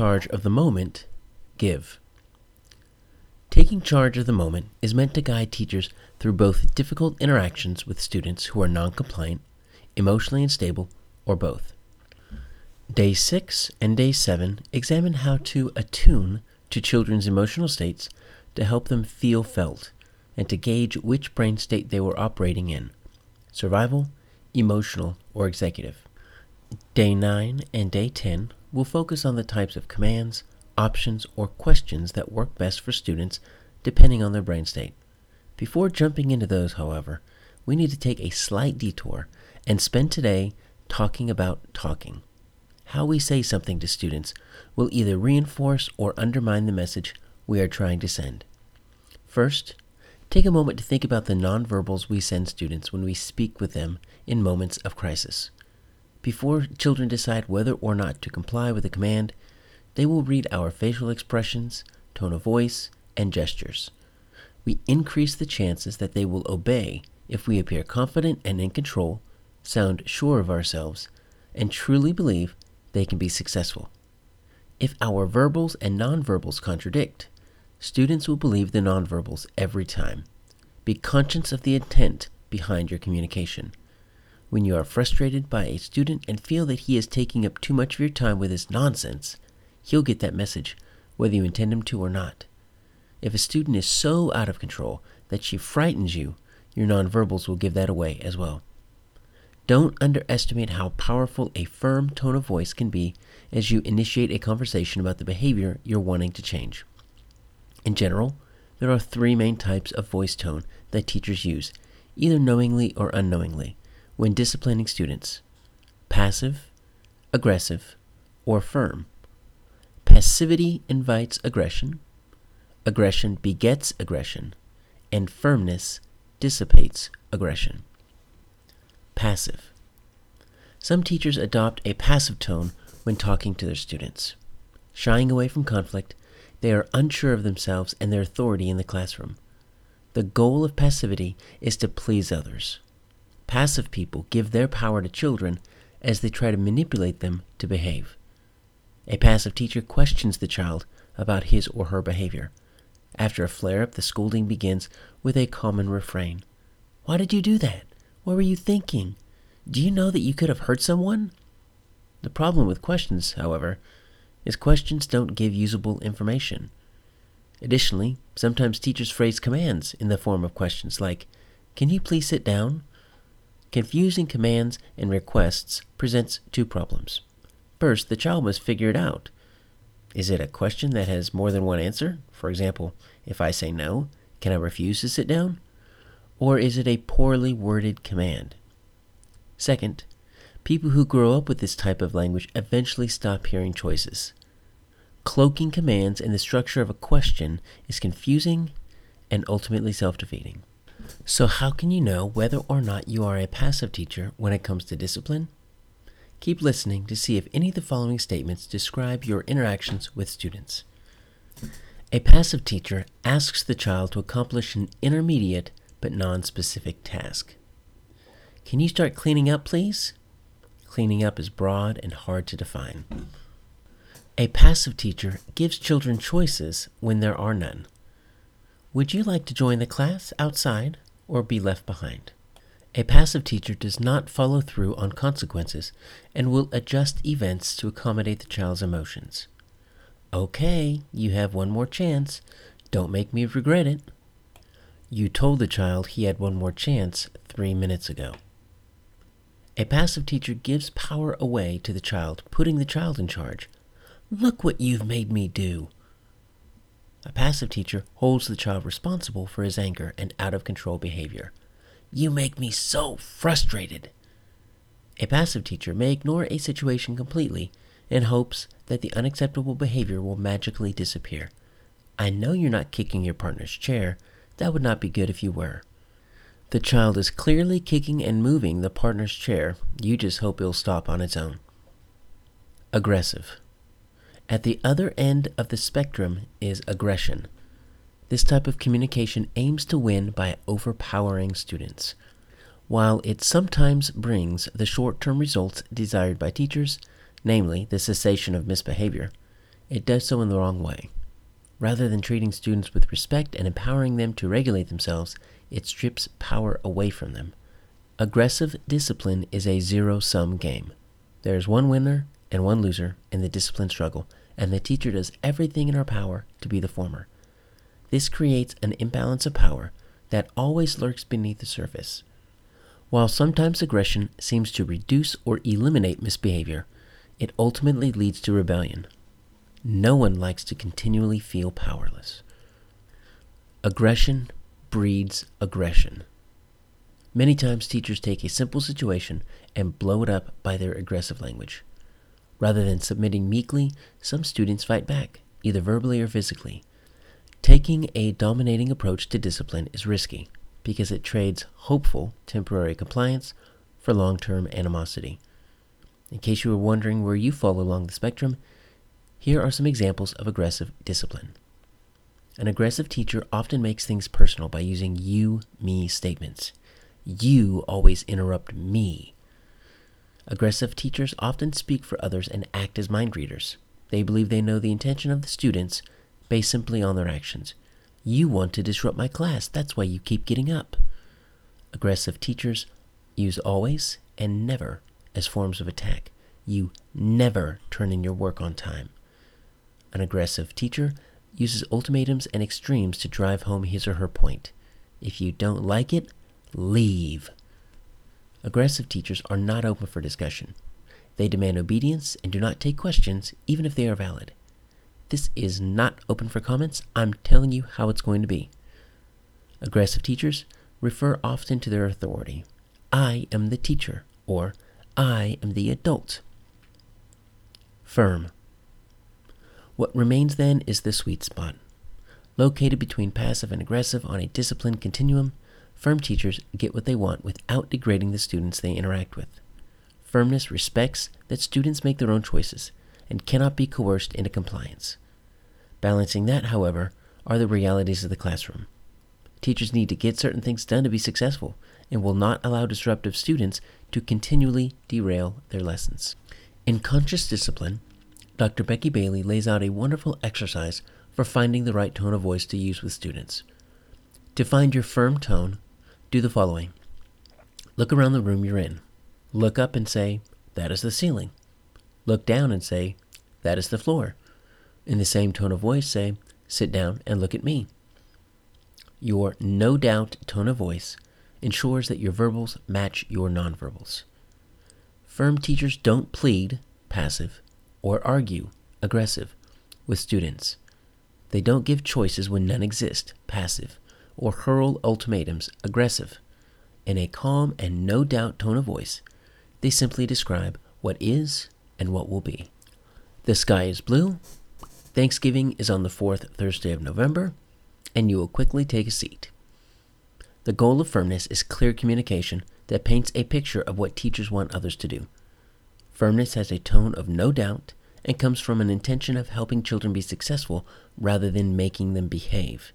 charge of the moment, give. Taking charge of the moment is meant to guide teachers through both difficult interactions with students who are non-compliant, emotionally unstable, or both. Day 6 and Day 7 examine how to attune to children's emotional states to help them feel felt and to gauge which brain state they were operating in survival, emotional, or executive. Day 9 and Day 10 will focus on the types of commands, options, or questions that work best for students depending on their brain state. Before jumping into those, however, we need to take a slight detour and spend today talking about talking. How we say something to students will either reinforce or undermine the message we are trying to send. First, Take a moment to think about the nonverbals we send students when we speak with them in moments of crisis. Before children decide whether or not to comply with a command, they will read our facial expressions, tone of voice, and gestures. We increase the chances that they will obey if we appear confident and in control, sound sure of ourselves, and truly believe they can be successful. If our verbals and nonverbals contradict, Students will believe the nonverbals every time. Be conscious of the intent behind your communication. When you are frustrated by a student and feel that he is taking up too much of your time with his nonsense, he'll get that message, whether you intend him to or not. If a student is so out of control that she frightens you, your nonverbals will give that away as well. Don't underestimate how powerful a firm tone of voice can be as you initiate a conversation about the behavior you're wanting to change. In general, there are three main types of voice tone that teachers use, either knowingly or unknowingly, when disciplining students passive, aggressive, or firm. Passivity invites aggression, aggression begets aggression, and firmness dissipates aggression. Passive. Some teachers adopt a passive tone when talking to their students, shying away from conflict they are unsure of themselves and their authority in the classroom. The goal of passivity is to please others. Passive people give their power to children as they try to manipulate them to behave. A passive teacher questions the child about his or her behavior. After a flare up, the scolding begins with a common refrain Why did you do that? What were you thinking? Do you know that you could have hurt someone? The problem with questions, however, is questions don't give usable information. Additionally, sometimes teachers phrase commands in the form of questions like, Can you please sit down? Confusing commands and requests presents two problems. First, the child must figure it out. Is it a question that has more than one answer? For example, if I say no, can I refuse to sit down? Or is it a poorly worded command? Second, People who grow up with this type of language eventually stop hearing choices. Cloaking commands in the structure of a question is confusing and ultimately self defeating. So, how can you know whether or not you are a passive teacher when it comes to discipline? Keep listening to see if any of the following statements describe your interactions with students. A passive teacher asks the child to accomplish an intermediate but non specific task. Can you start cleaning up, please? Cleaning up is broad and hard to define. A passive teacher gives children choices when there are none. Would you like to join the class outside or be left behind? A passive teacher does not follow through on consequences and will adjust events to accommodate the child's emotions. Okay, you have one more chance. Don't make me regret it. You told the child he had one more chance three minutes ago. A passive teacher gives power away to the child, putting the child in charge. Look what you've made me do. A passive teacher holds the child responsible for his anger and out of control behavior. You make me so frustrated. A passive teacher may ignore a situation completely in hopes that the unacceptable behavior will magically disappear. I know you're not kicking your partner's chair. That would not be good if you were. The child is clearly kicking and moving the partner's chair. You just hope it'll stop on its own. Aggressive. At the other end of the spectrum is aggression. This type of communication aims to win by overpowering students. While it sometimes brings the short term results desired by teachers, namely the cessation of misbehavior, it does so in the wrong way. Rather than treating students with respect and empowering them to regulate themselves, it strips power away from them. Aggressive discipline is a zero sum game. There is one winner and one loser in the discipline struggle, and the teacher does everything in her power to be the former. This creates an imbalance of power that always lurks beneath the surface. While sometimes aggression seems to reduce or eliminate misbehavior, it ultimately leads to rebellion. No one likes to continually feel powerless. Aggression breeds aggression. Many times, teachers take a simple situation and blow it up by their aggressive language. Rather than submitting meekly, some students fight back, either verbally or physically. Taking a dominating approach to discipline is risky because it trades hopeful temporary compliance for long term animosity. In case you were wondering where you fall along the spectrum, here are some examples of aggressive discipline. An aggressive teacher often makes things personal by using you me statements. You always interrupt me. Aggressive teachers often speak for others and act as mind readers. They believe they know the intention of the students based simply on their actions. You want to disrupt my class, that's why you keep getting up. Aggressive teachers use always and never as forms of attack. You never turn in your work on time. An aggressive teacher uses ultimatums and extremes to drive home his or her point. If you don't like it, leave. Aggressive teachers are not open for discussion. They demand obedience and do not take questions, even if they are valid. This is not open for comments. I'm telling you how it's going to be. Aggressive teachers refer often to their authority. I am the teacher, or I am the adult. Firm. What remains then is the sweet spot. Located between passive and aggressive on a discipline continuum, firm teachers get what they want without degrading the students they interact with. Firmness respects that students make their own choices and cannot be coerced into compliance. Balancing that, however, are the realities of the classroom. Teachers need to get certain things done to be successful and will not allow disruptive students to continually derail their lessons. In Conscious Discipline, Dr. Becky Bailey lays out a wonderful exercise for finding the right tone of voice to use with students. To find your firm tone, do the following Look around the room you're in. Look up and say, That is the ceiling. Look down and say, That is the floor. In the same tone of voice, say, Sit down and look at me. Your no doubt tone of voice ensures that your verbals match your nonverbals. Firm teachers don't plead, passive, or argue, aggressive, with students. They don't give choices when none exist, passive, or hurl ultimatums, aggressive. In a calm and no doubt tone of voice, they simply describe what is and what will be. The sky is blue. Thanksgiving is on the fourth Thursday of November, and you will quickly take a seat. The goal of firmness is clear communication that paints a picture of what teachers want others to do. Firmness has a tone of no doubt and comes from an intention of helping children be successful rather than making them behave.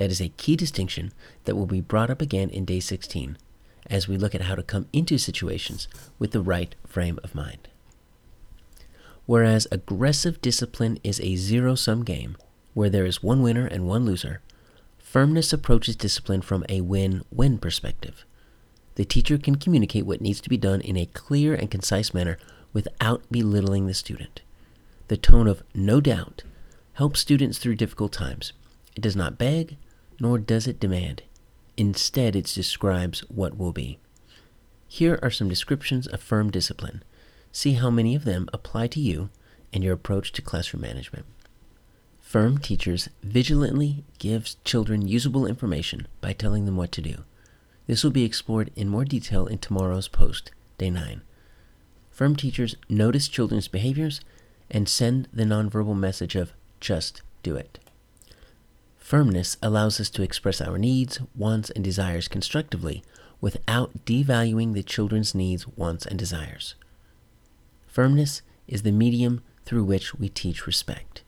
That is a key distinction that will be brought up again in day 16 as we look at how to come into situations with the right frame of mind. Whereas aggressive discipline is a zero sum game where there is one winner and one loser, firmness approaches discipline from a win win perspective. The teacher can communicate what needs to be done in a clear and concise manner without belittling the student. The tone of no doubt helps students through difficult times. It does not beg, nor does it demand. Instead, it describes what will be. Here are some descriptions of firm discipline. See how many of them apply to you and your approach to classroom management. Firm teachers vigilantly give children usable information by telling them what to do. This will be explored in more detail in tomorrow's post, day 9. Firm teachers notice children's behaviors and send the nonverbal message of just do it. Firmness allows us to express our needs, wants, and desires constructively without devaluing the children's needs, wants, and desires. Firmness is the medium through which we teach respect.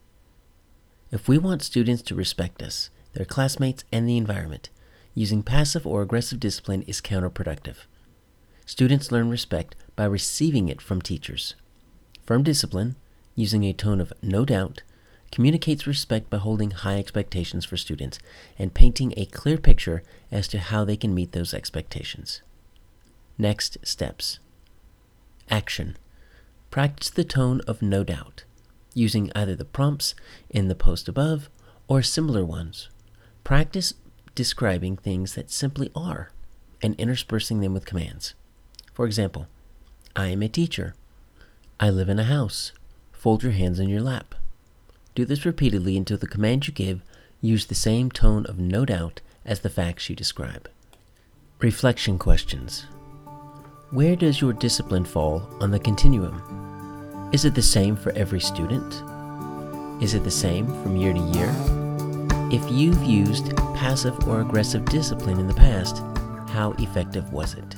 If we want students to respect us, their classmates, and the environment, using passive or aggressive discipline is counterproductive. Students learn respect by receiving it from teachers. Firm discipline, using a tone of no doubt, communicates respect by holding high expectations for students and painting a clear picture as to how they can meet those expectations. Next steps Action Practice the tone of no doubt, using either the prompts in the post above or similar ones. Practice describing things that simply are and interspersing them with commands. For example, I am a teacher. I live in a house. Fold your hands in your lap. Do this repeatedly until the command you give use the same tone of no doubt as the facts you describe. Reflection questions. Where does your discipline fall on the continuum? Is it the same for every student? Is it the same from year to year? If you've used passive or aggressive discipline in the past, how effective was it?